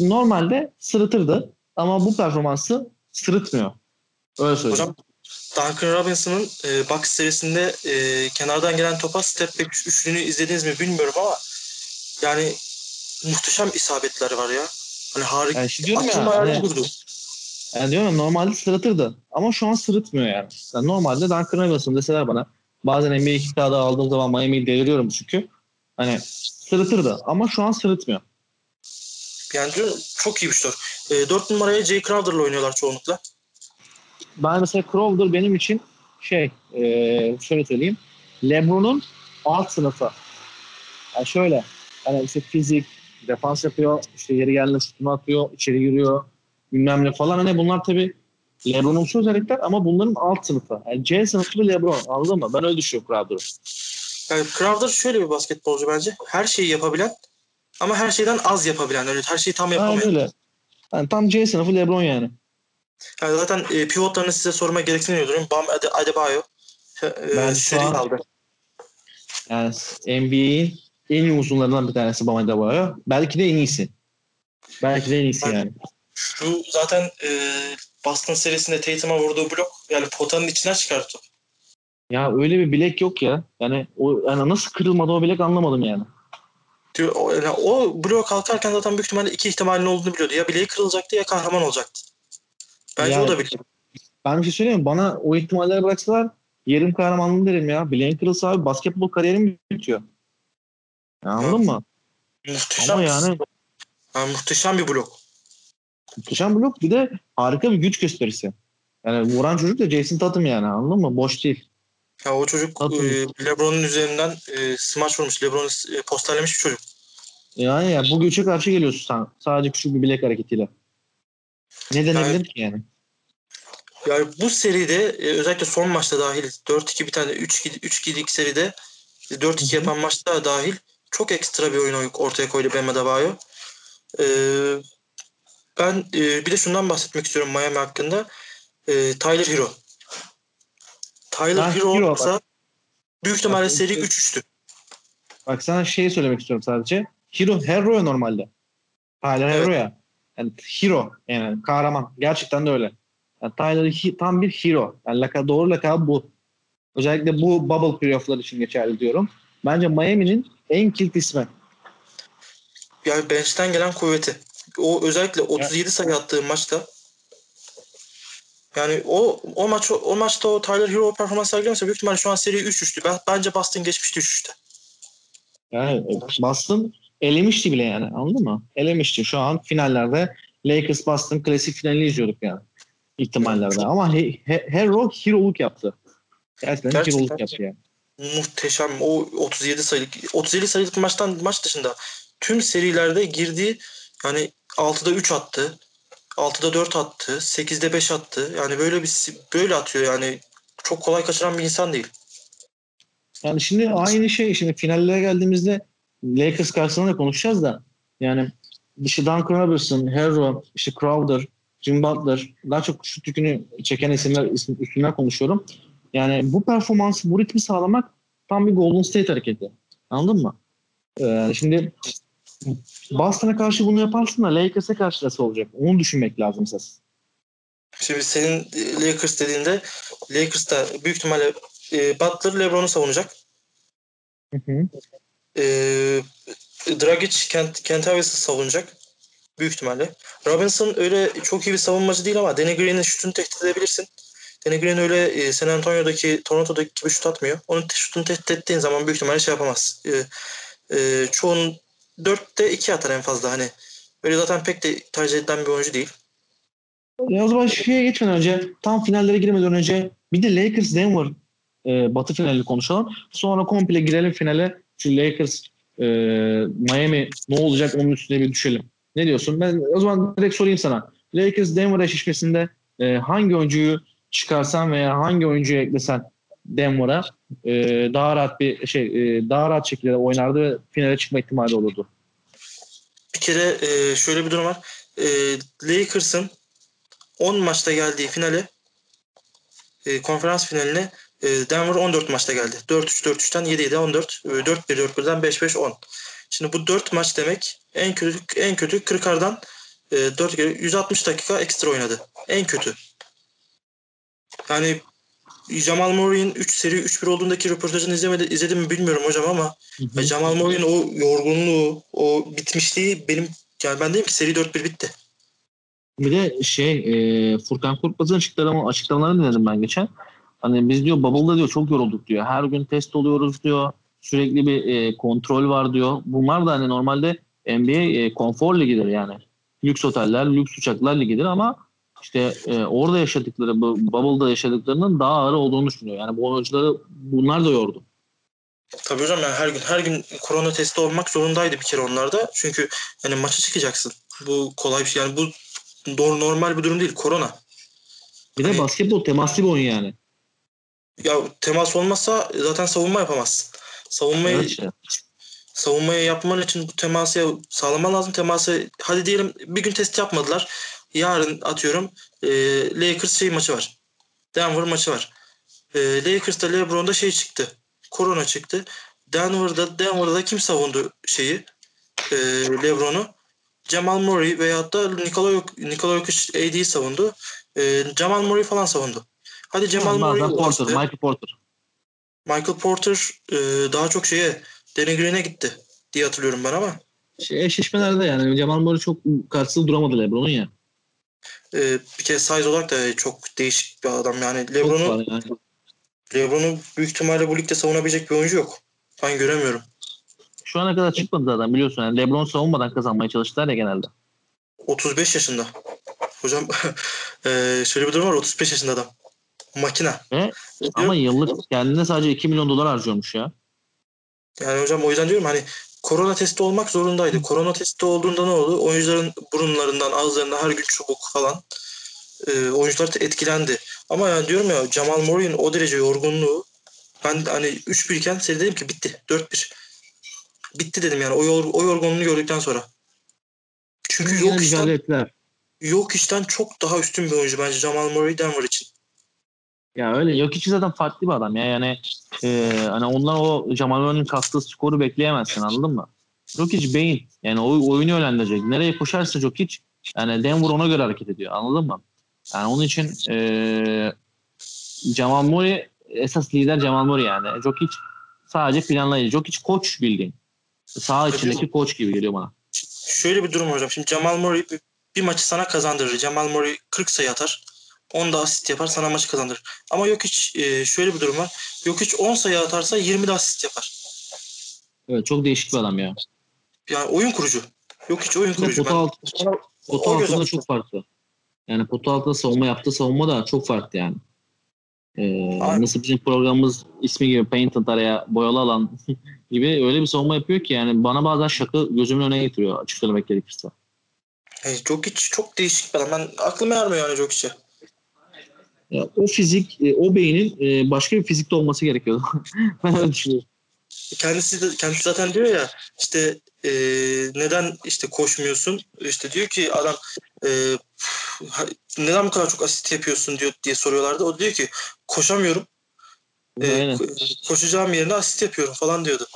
normalde sırıtırdı ama bu performansı sırıtmıyor. Öyle söyleyeyim. Hocam Duncan Robinson'ın e, box serisinde e, kenardan gelen topa step back üçlünü izlediniz mi bilmiyorum ama yani muhteşem isabetleri var ya. Hani harika. yani şimdi diyorum Aklım ya, hani, durdu. yani diyorum ya normalde sırıtırdı ama şu an sırıtmıyor yani. yani normalde Duncan Robinson deseler bana bazen NBA 2 kağıdı aldığım zaman Miami'yi deliriyorum çünkü. Hani sırıtırdı ama şu an sırıtmıyor. Yani diyorum, çok iyi bir şutör. E, 4 numaraya Jay Crowder'la oynuyorlar çoğunlukla. Ben mesela Crowder benim için şey e, şöyle söyleyeyim. LeBron'un alt sınıfı. Yani şöyle hani işte fizik, defans yapıyor, işte yeri geldiğinde şutunu atıyor, içeri giriyor, bilmem ne falan. Hani bunlar tabii LeBron'umsu özellikler ama bunların alt sınıfı. Yani C sınıfı bir LeBron anladın mı? Ben öyle düşünüyorum Crowder'ı. Yani Crowder şöyle bir basketbolcu bence. Her şeyi yapabilen ama her şeyden az yapabilen. Öyle her şeyi tam Aynen yapamayan. öyle. Yani tam C sınıfı LeBron yani. Yani zaten e, pivotlarını size sorma gereksinmiyor durum. Bam Ade, Adebayo. E, Ben seri an- aldı. Yani NBA'in en iyi uzunlarından bir tanesi Bam Adebayo. Belki de en iyisi. Belki de en iyisi yani. Şu zaten e, Boston serisinde Tatum'a vurduğu blok yani potanın içinden çıkarttı. Ya öyle bir bilek yok ya. Yani o yani nasıl kırılmadı o bilek anlamadım yani. Diyor, o, yani o bloğa kalkarken zaten büyük ihtimalle iki ihtimalin olduğunu biliyordu. Ya bileği kırılacaktı ya kahraman olacaktı. Bence Yani- o da biliyor. Ben bir şey söyleyeyim mi? Bana o ihtimalleri bıraksalar yarım kahramanlığı derim ya. Bileğin kırılsa abi basketbol kariyerim bitiyor. Ya anladın mı? Muhteşem. Ama yani Yani muhteşem bir blok. muhteşem blok bir de harika bir güç gösterisi. Yani vuran çocuk da Jason Tatum yani anladın mı? Boş değil. Ya o çocuk Tabii. e, LeBron'un üzerinden e, smaç vurmuş. LeBron'u e, posterlemiş bir çocuk. Yani ya bu güce karşı geliyorsun sen. Sadece küçük bir bilek hareketiyle. Ne denebilir ki yani? Yani bu seride e, özellikle son maçta dahil 4-2 bir tane 3-2 3-2'lik seride e, 4-2 Hı hı. yapan maçta dahil çok ekstra bir oyun ortaya koydu Bam Adebayo. Ee, ben e, bir de şundan bahsetmek istiyorum Miami hakkında. E, Tyler Hero. Tyler Ha, Hero olmasa büyük ihtimalle Bak, seri bu- 3-3'tü. Bak sana şey söylemek istiyorum sadece. Hero Hero'ya normalde. Tyler Evet. Hero'ya. Yani hero yani kahraman. Gerçekten de öyle. Yani Tyler tam bir hero. Yani laka, doğru lakabı bu. Özellikle bu bubble playoff'lar için geçerli diyorum. Bence Miami'nin en kilit ismi. Yani bench'ten gelen kuvveti. O özellikle 37 sayı attığı maçta yani o o maç o maçta o Tyler Hero performans sergilemese büyük ihtimalle şu an seri 3-3'tü. Ben, bence Boston geçmişti 3-3'te. Yani Boston elemişti bile yani anladın mı? Elemişti. Şu an finallerde Lakers Boston klasik finalini izliyorduk yani ihtimallerde. Ama he, he, Hero hero'luk yaptı. Gerçekten, Gerçekten. hero'luk yaptı yani. Muhteşem. O 37 sayılık 37 sayılık maçtan maç dışında tüm serilerde girdiği yani 6'da 3 attı. 6'da 4 attı. 8'de 5 attı. Yani böyle bir böyle atıyor yani. Çok kolay kaçıran bir insan değil. Yani şimdi aynı şey şimdi finallere geldiğimizde Lakers karşısında da konuşacağız da yani dışı Duncan Robinson, Hero, işte Crowder, Jim Butler daha çok şut yükünü çeken isimler isim, üstünden konuşuyorum. Yani bu performansı, bu ritmi sağlamak tam bir Golden State hareketi. Anladın mı? Ee, şimdi Boston'a karşı bunu yaparsın da Lakers'a karşı nasıl olacak? Onu düşünmek lazım esas. Şimdi senin e, Lakers dediğinde Lakers'ta büyük ihtimalle e, Butler LeBron'u savunacak. Hı hı. E, Dragic Kent, Kent Harris'i savunacak. Büyük ihtimalle. Robinson öyle çok iyi bir savunmacı değil ama Danny Green'in şutunu tehdit edebilirsin. Danny Green öyle e, San Antonio'daki, Toronto'daki gibi şut atmıyor. Onun şutunu tehdit ettiğin zaman büyük ihtimalle şey yapamaz. E, e, çoğun 4'te 2 atar en fazla hani. Öyle zaten pek de tercih edilen bir oyuncu değil. Ya o zaman şeye geçmeden önce tam finallere girmeden önce bir de Lakers Denver e, batı finali konuşalım. Sonra komple girelim finale. Şu Lakers e, Miami ne olacak onun üstüne bir düşelim. Ne diyorsun? Ben o zaman direkt sorayım sana. Lakers Denver eşleşmesinde e, hangi oyuncuyu çıkarsan veya hangi oyuncuyu eklesen Denver'a e, daha rahat bir şey e, daha rahat şekilde oynardı ve finale çıkma ihtimali olurdu. Bir kere e, şöyle bir durum var. E, Lakers'ın 10 maçta geldiği finale e, konferans finaline Denver 14 maçta geldi. 4-3 4-3'ten 7-7 14 e, 4-1 4-1'den 5-5 10. Şimdi bu 4 maç demek en kötü en kötü 40'ardan e, 4 kere 160 dakika ekstra oynadı. En kötü. Yani Jamal Murray'in 3 seri 3-1 olduğundaki röportajını izlemedi, izledim mi bilmiyorum hocam ama Hı ve Jamal Murray'in o yorgunluğu, o bitmişliği benim yani ben dedim ki seri 4-1 bitti. Bir de şey e, Furkan Korkmaz'ın açıklama, açıklamalarını dinledim ben geçen. Hani biz diyor Bubble'da diyor çok yorulduk diyor. Her gün test oluyoruz diyor. Sürekli bir e, kontrol var diyor. Bunlar da hani normalde NBA e, konfor ligidir yani. Lüks oteller, lüks uçaklar ligidir ama işte e, orada yaşadıkları, bu Bubble'da yaşadıklarının daha ağır olduğunu düşünüyor. Yani bu oyuncuları bunlar da yordu. Tabii hocam yani her gün her gün korona testi olmak zorundaydı bir kere onlarda. Çünkü yani maça çıkacaksın. Bu kolay bir şey. Yani bu normal bir durum değil. Korona. Bir de Hani- basketbol temaslı bir oyun yani. Ya temas olmazsa zaten savunma yapamazsın. Savunmayı Evet savunmayı yapman için bu teması sağlaman lazım. Teması hadi diyelim bir gün test yapmadılar. Yarın atıyorum e, Lakers şey maçı var. Denver maçı var. E, Lakers'ta LeBron'da şey çıktı. Korona çıktı. Denver'da Denver'da kim savundu şeyi? E, LeBron'u? Jamal Murray veyahut da Nikola Jokic AD'yi savundu. E, Jamal Murray falan savundu. Hadi Jamal Murray. Porter, Michael Porter. Michael Porter e, daha çok şeye Danny Green'e gitti. diye hatırlıyorum ben ama. Şey, eşleşmelerde yani Jamal Murray çok karşısında duramadı LeBron'un ya. Ee, bir kez size olarak da çok değişik bir adam. Yani LeBron'u yani. LeBron'u büyük ihtimalle bu ligde savunabilecek bir oyuncu yok. Ben göremiyorum. Şu ana kadar çıkmadı zaten biliyorsun. Yani LeBron savunmadan kazanmaya çalıştılar ya genelde. 35 yaşında. Hocam eee, [laughs] şöyle bir durum var. 35 yaşında adam. Makine. Ve ama yıllık kendine sadece 2 milyon dolar harcıyormuş ya. Yani hocam o yüzden diyorum hani korona testi olmak zorundaydı. Korona testi olduğunda ne oldu? Oyuncuların burunlarından, ağızlarından her gün çubuk falan. Eee oyuncular da etkilendi. Ama yani diyorum ya Jamal Murray'in o derece yorgunluğu ben hani 3-1 iken seri dedim ki bitti. 4-1. Bitti dedim yani o, yor- o yorgunluğu gördükten sonra. Çünkü yok işten, yok işten çok daha üstün bir oyuncu bence Jamal Murray Denver için. Ya öyle yok içi zaten farklı bir adam ya. Yani e, hani ondan o Jamal Murray'nin kattığı skoru bekleyemezsin anladın mı? Jokic beyin. Yani o oyunu yönlendirecek. Nereye koşarsa Jokic yani Denver ona göre hareket ediyor. Anladın mı? Yani onun için e, Jamal Murray esas lider Jamal Murray yani. Jokic sadece planlayıcı. Jokic koç bildiğin. Sağ içindeki koç gibi geliyor bana. Şöyle bir durum hocam. Şimdi Jamal Murray bir, bir maçı sana kazandırır. Jamal Murray 40 sayı atar. 10 da asist yapar sana maçı kazandırır. Ama yok hiç e, şöyle bir durum var. Yok hiç 10 sayı atarsa 20 de asist yapar. Evet çok değişik bir adam ya. Yani oyun kurucu. Yok hiç oyun kurucu. Pota, Ben, alt, pota o göz altında altı. çok farklı. Yani pota altında savunma yaptığı savunma da çok farklı yani. Ee, nasıl bizim programımız ismi gibi painted araya boyalı alan [laughs] gibi öyle bir savunma yapıyor ki yani bana bazen şaka gözümün önüne getiriyor açık söylemek gerekirse. yok hiç çok değişik bir adam. Ben aklım ermiyor yani yok içe. Ya, o fizik, e, o beynin e, başka bir fizikte olması gerekiyordu. [laughs] ben öyle düşünüyorum. Kendisi de, kendisi zaten diyor ya işte e, neden işte koşmuyorsun? İşte diyor ki adam e, neden bu kadar çok asist yapıyorsun diyor diye soruyorlardı. O diyor ki koşamıyorum. E, koşacağım yerine asist yapıyorum falan diyordu.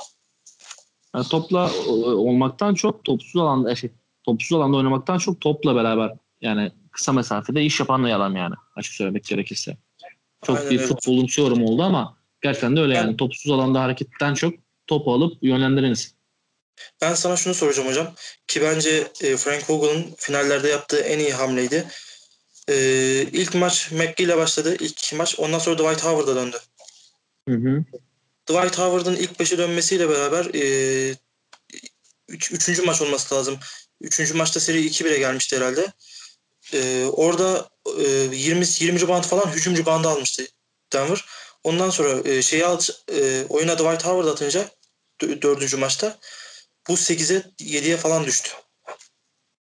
Yani topla olmaktan çok topsuz alanda şey, topsuz alanda oynamaktan çok topla beraber yani kısa mesafede iş yapan bir adam yani açık söylemek gerekirse. Çok Aynen bir öyle. futbolumsu yorum oldu ama gerçekten de öyle yani. Ben- Topsuz alanda hareketten çok topu alıp yönlendiriniz. Ben sana şunu soracağım hocam. Ki bence e, Frank Vogel'ın finallerde yaptığı en iyi hamleydi. E, ilk maç McGee ile başladı. ilk iki maç. Ondan sonra Dwight Howard'a döndü. Hı hı. Dwight Howard'ın ilk beşe dönmesiyle beraber e, üç, üçüncü maç olması lazım. Üçüncü maçta seri 2-1'e gelmişti herhalde. E, orada e, 20 20 rebound falan hücumcu bandı almıştı Denver. Ondan sonra e, şeyi al, e, oyuna Dwight Howard atınca dö- dördüncü maçta bu 8'e 7'ye falan düştü.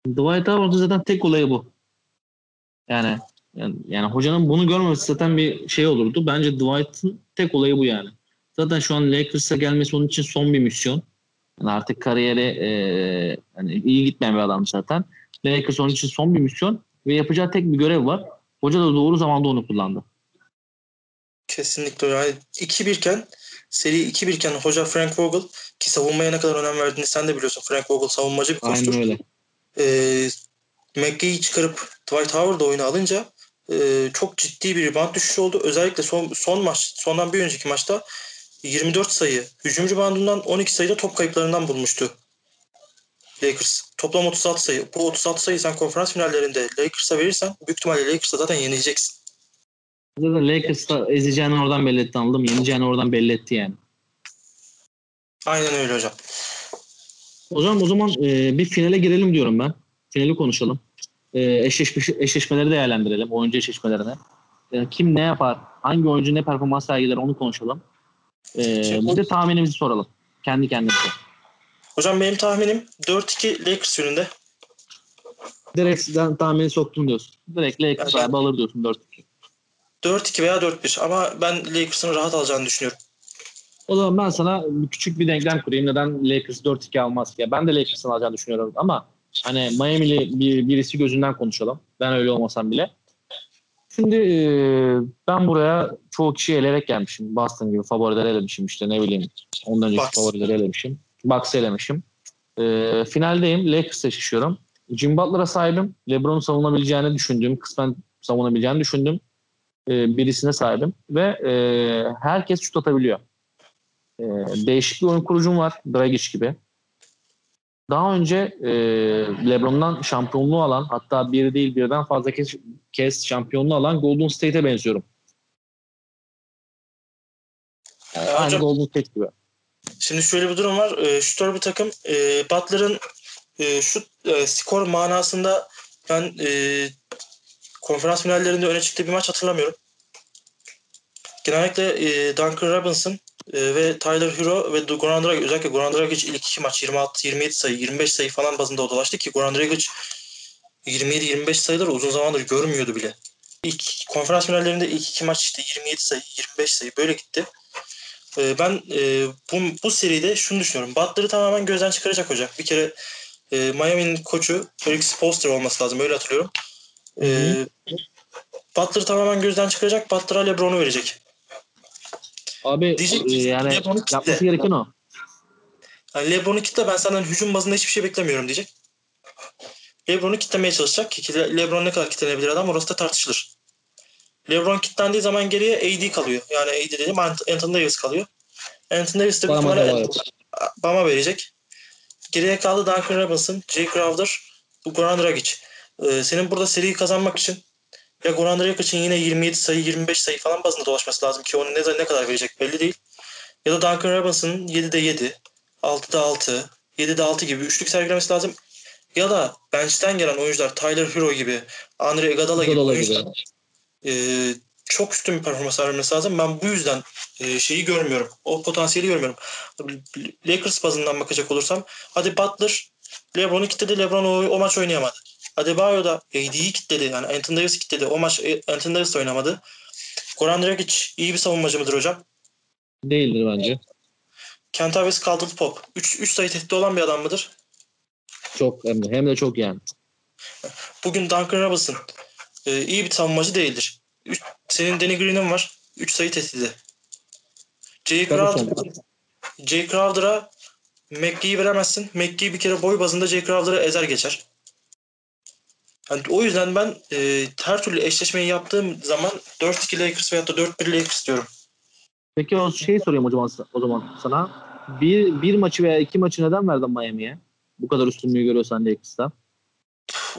Dwight Howard'ın zaten tek olayı bu. Yani, yani yani hocanın bunu görmemesi zaten bir şey olurdu. Bence Dwight'ın tek olayı bu yani. Zaten şu an Lakers'a gelmesi onun için son bir misyon. Yani artık kariyeri e, hani iyi gitmeyen bir adam zaten. Lakers onun için son bir misyon ve yapacağı tek bir görev var. Hoca da doğru zamanda onu kullandı. Kesinlikle öyle. Yani 2-1 iken seri 2-1 iken hoca Frank Vogel ki savunmaya ne kadar önem verdiğini sen de biliyorsun. Frank Vogel savunmacı bir koçtur. Aynen öyle. e, McGee'yi çıkarıp Dwight Howard'ı oyuna alınca e, çok ciddi bir rebound düşüşü oldu. Özellikle son, son maç, sondan bir önceki maçta 24 sayı hücumcu bandından 12 sayıda top kayıplarından bulmuştu Lakers. Toplam 36 sayı. Bu 36 sayı sen konferans finallerinde Lakers'a verirsen büyük ihtimalle Lakers'a zaten yenileceksin. Zaten Lakers'ta ezeceğini oradan belli etti anladın mı? Yeneceğini oradan belli etti yani. Aynen öyle hocam. O zaman o zaman e, bir finale girelim diyorum ben. Finali konuşalım. E, eşleşme, eşleşmeleri değerlendirelim. Oyuncu eşleşmelerine. E, kim ne yapar? Hangi oyuncu ne performans sergiler onu konuşalım. E, bir de tahminimizi soralım. Kendi kendimize. Hocam benim tahminim 4-2 Lakers yönünde. Direkt tahmini soktum diyorsun. Direkt Lakers Ben- abi alır diyorsun 4 4-2 veya 4-1 ama ben Lakers'ın rahat alacağını düşünüyorum. O zaman ben sana küçük bir denklem kurayım. Neden Lakers 4-2 almaz ki? Ben de Lakers'ın alacağını düşünüyorum ama hani Miami'li bir, birisi gözünden konuşalım. Ben öyle olmasam bile. Şimdi e, ben buraya çoğu kişi eleyerek gelmişim. Boston gibi favorileri elemişim işte ne bileyim. Ondan önceki favorileri elemişim. Bucks'ı elemişim. E, finaldeyim. Lakers'ı eşleşiyorum. Jim Butler'a sahibim. LeBron'u savunabileceğini düşündüğüm, kısmen savunabileceğini düşündüğüm e, birisine sahibim. Ve e, herkes şut atabiliyor. E, değişik bir oyun kurucum var. Dragic gibi. daha önce e, LeBron'dan şampiyonluğu alan hatta bir değil birden fazla kez, kez şampiyonluğu alan Golden State'e benziyorum. Yani aynı Hocam, Golden State gibi. Şimdi şöyle bir durum var. E, şutör bir takım. E, Butler'ın e, şut e, skor manasında ben e, konferans finallerinde öne çıktığı bir maç hatırlamıyorum. Genellikle e, Duncan Robinson e, ve Tyler Hero ve Goran Dragic özellikle Goran Dragic ilk iki maç 26 27 sayı 25 sayı falan bazında o dolaştı ki Goran Dragic 27-25 sayıları uzun zamandır görmüyordu bile. İlk konferans finallerinde ilk iki maç işte 27 sayı 25 sayı böyle gitti. E, ben e, bu, bu seride şunu düşünüyorum. Butler'ı tamamen gözden çıkaracak hoca. Bir kere e, Miami'nin koçu Eric Spoelstra olması lazım öyle hatırlıyorum. E, Butler'ı tamamen gözden çıkaracak. Butler'a LeBron'u verecek. Abi Diyecek e, ki, yani LeBron'u kitle. yapması gereken o. Yani LeBron'u kitle ben senden hücum bazında hiçbir şey beklemiyorum diyecek. LeBron'u kitlemeye çalışacak ki Le- LeBron ne kadar kitlenebilir adam orası da tartışılır. LeBron kitlendiği zaman geriye AD kalıyor. Yani AD dedim Ant- Anthony Davis kalıyor. Anthony Davis de büyük Bama ihtimalle. Bama verecek. Geriye kaldı Duncan Robinson, Jay Crowder, Goran Dragic. Ee, senin burada seriyi kazanmak için ya Goran Dragic için yine 27 sayı, 25 sayı falan bazında dolaşması lazım ki onu ne, ne kadar verecek belli değil. Ya da Duncan Robinson'ın 7'de 7, 6'da 6, 7'de 6 gibi üçlük sergilemesi lazım. Ya da bench'ten gelen oyuncular Tyler Hero gibi, Andre Iguodala gibi Iguodala gibi. E, çok üstün bir performans vermesi lazım. Ben bu yüzden e, şeyi görmüyorum. O potansiyeli görmüyorum. Lakers bazından bakacak olursam hadi Butler LeBron'u kitledi. LeBron o, o maç oynayamadı. Adebayo da AD'yi kitledi. Yani Anthony Davis kitledi. O maç e, Anthony Davis de oynamadı. Goran Dragic iyi bir savunmacı mıdır hocam? Değildir bence. Kentavius Caldwell Pop 3 3 sayı tehdidi olan bir adam mıdır? Çok hem de, hem de çok yani. Bugün Duncan Robinson e, iyi bir savunmacı değildir. Üç- senin Danny Green'in var. 3 sayı tehdidi. Jay Crowder, Jay Crowder'a McGee'yi veremezsin. McGee bir kere boy bazında Jay Crowder'a ezer geçer. Yani o yüzden ben e, her türlü eşleşmeyi yaptığım zaman 4-2 Lakers veyahut da 4-1 Lakers diyorum. Peki o şeyi sorayım zaman, o zaman sana. Bir, bir maçı veya iki maçı neden verdin Miami'ye? Bu kadar üstünlüğü görüyorsan Lakers'ta.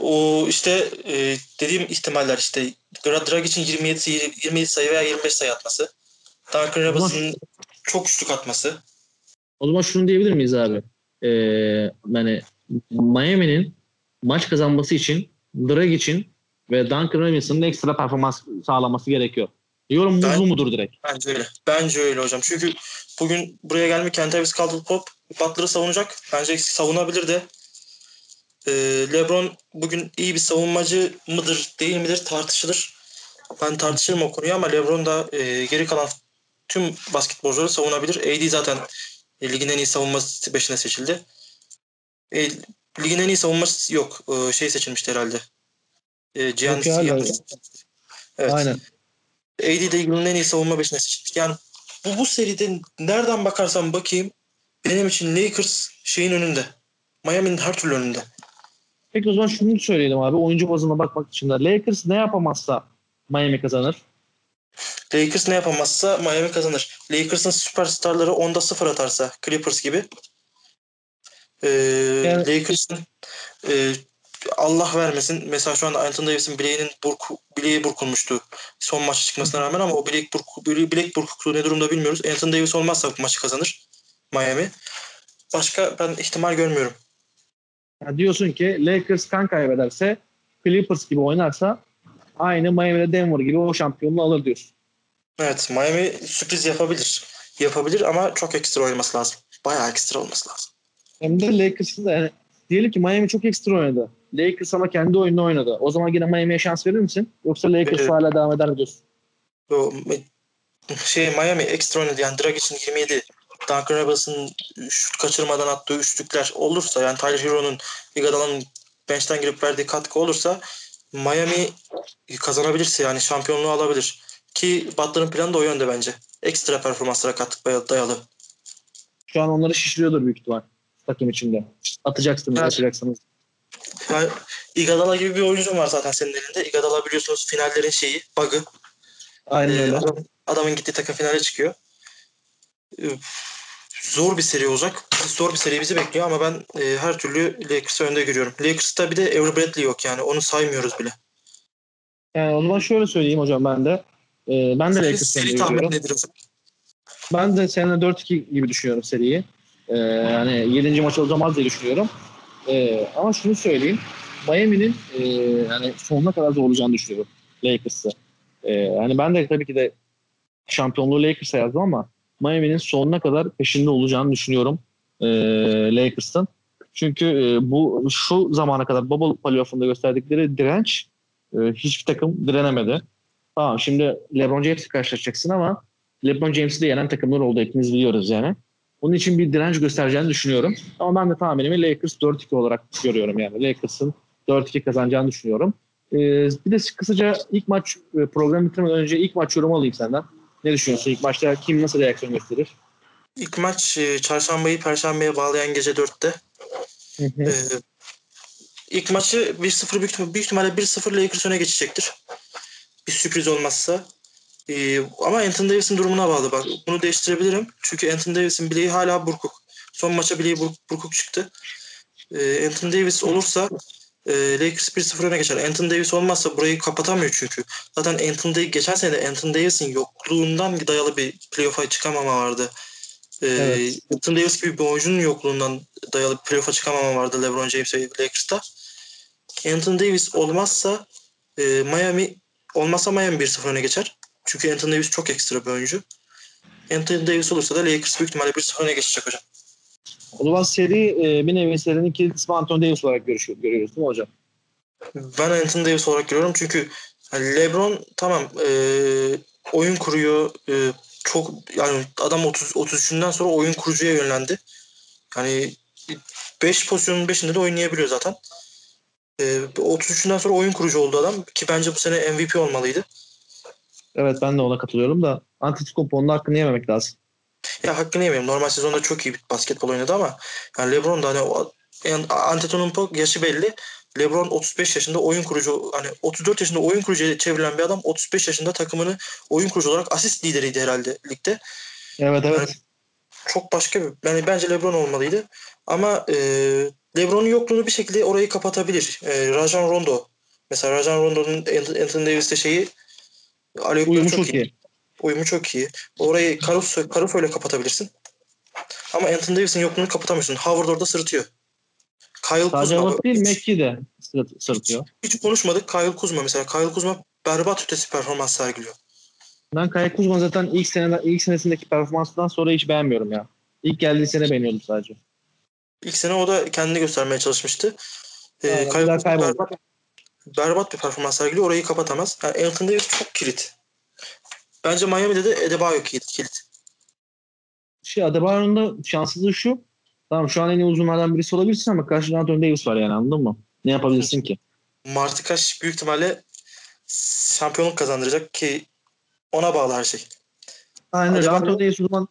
O işte e, dediğim ihtimaller işte Dra- Dragic'in 27, sayı- 27 sayı veya 25 sayı atması. Duncan Robinson'ın çok üçlük atması. O zaman şunu diyebilir miyiz abi? Ee, yani Miami'nin maç kazanması için Drag için ve Duncan Robinson'ın ekstra performans sağlaması gerekiyor. Yorum Ben- bu mudur direkt? Bence öyle. Bence öyle hocam. Çünkü bugün buraya gelmek Kentavius Caldwell Pop Butler'ı savunacak. Bence savunabilir de. Ee, LeBron bugün iyi bir savunmacı mıdır değil midir tartışılır. Ben tartışırım o konuyu ama LeBron da e, geri kalan tüm basketbolcuları savunabilir. AD zaten e, ligin en iyi savunması beşine seçildi. E, ligin en iyi savunması yok. E, şey seçilmişti herhalde. E, Giannis. Evet. Aynen. AD de ligin en iyi savunma beşine seçildik. Yani bu, bu seride nereden bakarsam bakayım benim için Lakers şeyin önünde. Miami'nin her türlü önünde. Peki o zaman şunu söyleyelim abi. Oyuncu bazına bakmak için de Lakers ne yapamazsa Miami kazanır. Lakers ne yapamazsa Miami kazanır. Lakers'ın süperstarları 10'da 0 atarsa Clippers gibi. Ee, Yani- Lakers'ın e, Allah vermesin. Mesela şu anda Anthony Davis'in bileğinin burk, bileği burkulmuştu. Son maça çıkmasına rağmen ama o bilek, burku, bile- bilek burkukluğu ne durumda bilmiyoruz. Anthony Davis olmazsa bu maçı kazanır Miami. Başka ben ihtimal görmüyorum. Yani diyorsun ki Lakers kan kaybederse Clippers gibi oynarsa aynı Miami'de Denver gibi o şampiyonluğu alır diyorsun. Evet Miami sürpriz yapabilir. Yapabilir ama çok ekstra oynaması lazım. Bayağı ekstra olması lazım. Hem de Lakers'ın da yani diyelim ki Miami çok ekstra oynadı. Lakers ama kendi oyununu oynadı. O zaman yine Miami'ye şans verir misin? Yoksa Lakers Veririm. hala devam eder mi diyorsun? O, şey Miami ekstra oynadı yani Dragic'in 27 Duncan Robinson'ın şut kaçırmadan attığı üçlükler olursa yani Tyler Hero'nun Iguodala'nın bench'ten girip verdiği katkı olursa Miami kazanabilirse yani şampiyonluğu alabilir. Ki Butler'ın planı da o yönde bence. Ekstra performanslara katkı dayalı. Şu an onları şişiriyordur büyük ihtimal takım içinde. Atacaksınız, Evet. atacaksınız. Yani Iguodala gibi bir oyuncun var zaten senin elinde. Iguodala biliyorsunuz finallerin şeyi, bug'ı. Aynen Ee, öyle. adam- adamın gittiği takım finale çıkıyor. Ee, zor bir seri olacak. zor bir seri bizi bekliyor ama ben e, her türlü Lakers'ı önde görüyorum. Lakers'ta bir de Avery Bradley yok yani. Onu saymıyoruz bile. Yani o zaman şöyle söyleyeyim hocam ben de. Ee, ben de Lakers'ı tahmin görüyorum. nedir? Ben de seninle 4-2 gibi düşünüyorum seriyi. Ee, yani 7. maç olacağız diye düşünüyorum. Ee, ama şunu söyleyeyim. Miami'nin e, yani sonuna kadar zorlayacağını düşünüyorum Lakers'ı. Ee, yani ben de tabii ki de şampiyonluğu Lakers'a yazdım ama Miami'nin sonuna kadar peşinde olacağını düşünüyorum e, Lakers'ın. Çünkü e, bu şu zamana kadar bubble playoff'unda gösterdikleri direnç e, hiçbir takım direnemedi. Tamam şimdi LeBron James'le karşılaşacaksın ama LeBron James'i de yenen takımlar oldu hepimiz biliyoruz yani. Onun için bir direnç göstereceğini düşünüyorum. Ama ben de tahminimi Lakers 4-2 olarak görüyorum yani. Lakers'ın 4-2 kazanacağını düşünüyorum. Ee, bir de kısaca ilk maç e, program bitirmeden önce ilk maç yorumu alayım senden. Ne düşünüyorsun? İlk maçta kim nasıl reaksiyon gösterir? İlk maç e, çarşambayı perşembeye bağlayan gece 4'te. Hı hı. Ee, ilk maçı 1-0 büyük, büyük ihtimalle 1-0 Lakers öne geçecektir. Bir sürpriz olmazsa. Ee, ama Anthony Davis'in durumuna bağlı. Bak bunu değiştirebilirim. Çünkü Anthony Davis'in bileği hala burkuk. Son maça bileği burk- burkuk çıktı. Ee, Anthony Davis olursa e, Lakers 1-0 öne geçer. Anthony Davis olmazsa burayı kapatamıyor çünkü. Zaten Anthony Davis, geçen sene de Anthony Davis'in yokluğundan dayalı bir playoff'a çıkamama vardı. Ee, Evet. Anthony Davis gibi bir oyuncunun yokluğundan dayalı bir playoff'a çıkamama vardı LeBron James ve Lakers'ta. Anthony Davis olmazsa e, Miami olmazsa Miami 1-0 öne geçer. Çünkü Anthony Davis çok ekstra bir oyuncu. Anthony Davis olursa da Lakers büyük ihtimalle 1-0 öne geçecek hocam. O zaman seri e, bir nevi serinin kilit ismi Anthony Davis olarak görüşüyor, görüyoruz değil mi hocam? Ben Anthony Davis olarak görüyorum çünkü LeBron tamam e, oyun kuruyor e, çok yani adam 30 33'ünden sonra oyun kurucuya yönlendi. Yani 5 pozisyonun 5'inde de oynayabiliyor zaten. E, 33'ünden sonra oyun kurucu oldu adam ki bence bu sene MVP olmalıydı. Evet ben de ona katılıyorum da Antetokounmpo'nun hakkını yememek lazım. Ya hakkını yemeyeyim. Normal sezonda çok iyi bir basketbol oynadı ama yani LeBron da hani o yani Antetokounmpo yaşı belli. LeBron 35 yaşında oyun kurucu hani 34 yaşında oyun kurucuya çevrilen bir adam 35 yaşında takımını oyun kurucu olarak asist lideriydi herhalde ligde. Evet evet. Çok başka bir yani bence LeBron olmalıydı. Ama e, LeBron'un yokluğunu bir şekilde orayı kapatabilir. E, Rajon Rondo mesela Rajon Rondo'nun Anthony Davis'te şeyi Aleyhup'ları Uyumu çok iyi. Uyumu çok iyi. Orayı Caruso, Caruso ile kapatabilirsin. Ama Anthony Davis'in yokluğunu kapatamıyorsun. Howard orada sırıtıyor. Kyle Sadece Kuzma. Değil hiç, Mekki de sırıtıyor. hiç konuşmadık. Kyle Kuzma mesela. Kyle Kuzma berbat ötesi performans sergiliyor. Ben Kaya Kuzma zaten ilk seneden ilk senesindeki performansından sonra hiç beğenmiyorum ya. İlk geldiği sene beğeniyordum sadece. İlk sene o da kendini göstermeye çalışmıştı. Ee, Aynen, Kyle Kuzma berbat, berbat bir performans sergiliyor. Orayı kapatamaz. Yani Anthony Davis çok kilit. Bence Miami'de de Adebayo kilit. Şey Adebayo'nun da şanssızlığı şu. Tamam şu an en iyi uzunlardan birisi olabilirsin ama karşında Anthony Davis var yani anladın mı? Ne yapabilirsin ki? Martı Kaş büyük ihtimalle şampiyonluk kazandıracak ki ona bağlı her şey. Aynen öyle. Anthony Davis o zaman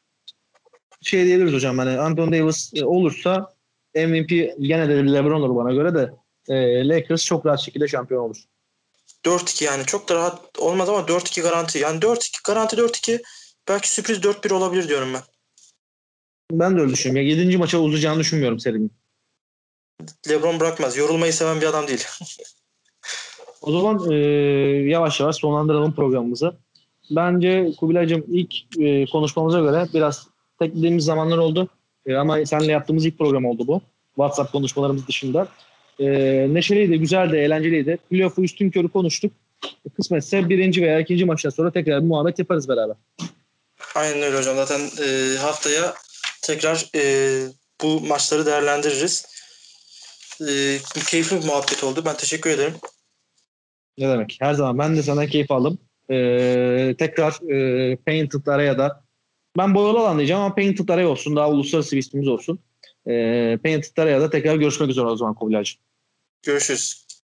şey diyebiliriz hocam hani Anthony Davis e, olursa MVP gene de LeBron olur bana göre de e, Lakers çok rahat şekilde şampiyon olur. 4-2 yani çok da rahat olmaz ama 4-2 garanti. Yani 4-2 garanti 4-2 belki sürpriz 4-1 olabilir diyorum ben. Ben de öyle düşünüyorum. Ya 7. maça uzayacağını düşünmüyorum serinin. LeBron bırakmaz. Yorulmayı seven bir adam değil. [laughs] O zaman e, yavaş yavaş sonlandıralım programımızı. Bence Kubilay'cığım ilk e, konuşmamıza göre biraz teklediğimiz zamanlar oldu. E, ama seninle yaptığımız ilk program oldu bu. WhatsApp konuşmalarımız dışında. E, neşeliydi, güzeldi, eğlenceliydi. Playoff'u üstün körü konuştuk. E, kısmetse birinci veya ikinci maçtan sonra tekrar bir muhabbet yaparız beraber. Aynen öyle hocam. Zaten e, haftaya tekrar e, bu maçları değerlendiririz. E, keyifli bir muhabbet oldu. Ben teşekkür ederim. Ne demek? Her zaman ben de sana keyif aldım. E, tekrar e, Painted araya da ben boyalı alan diyeceğim ama Painted araya olsun. Daha uluslararası bir ismimiz olsun. E, Painted araya da tekrar görüşmek üzere o zaman Kubilay'cığım. Görüşürüz.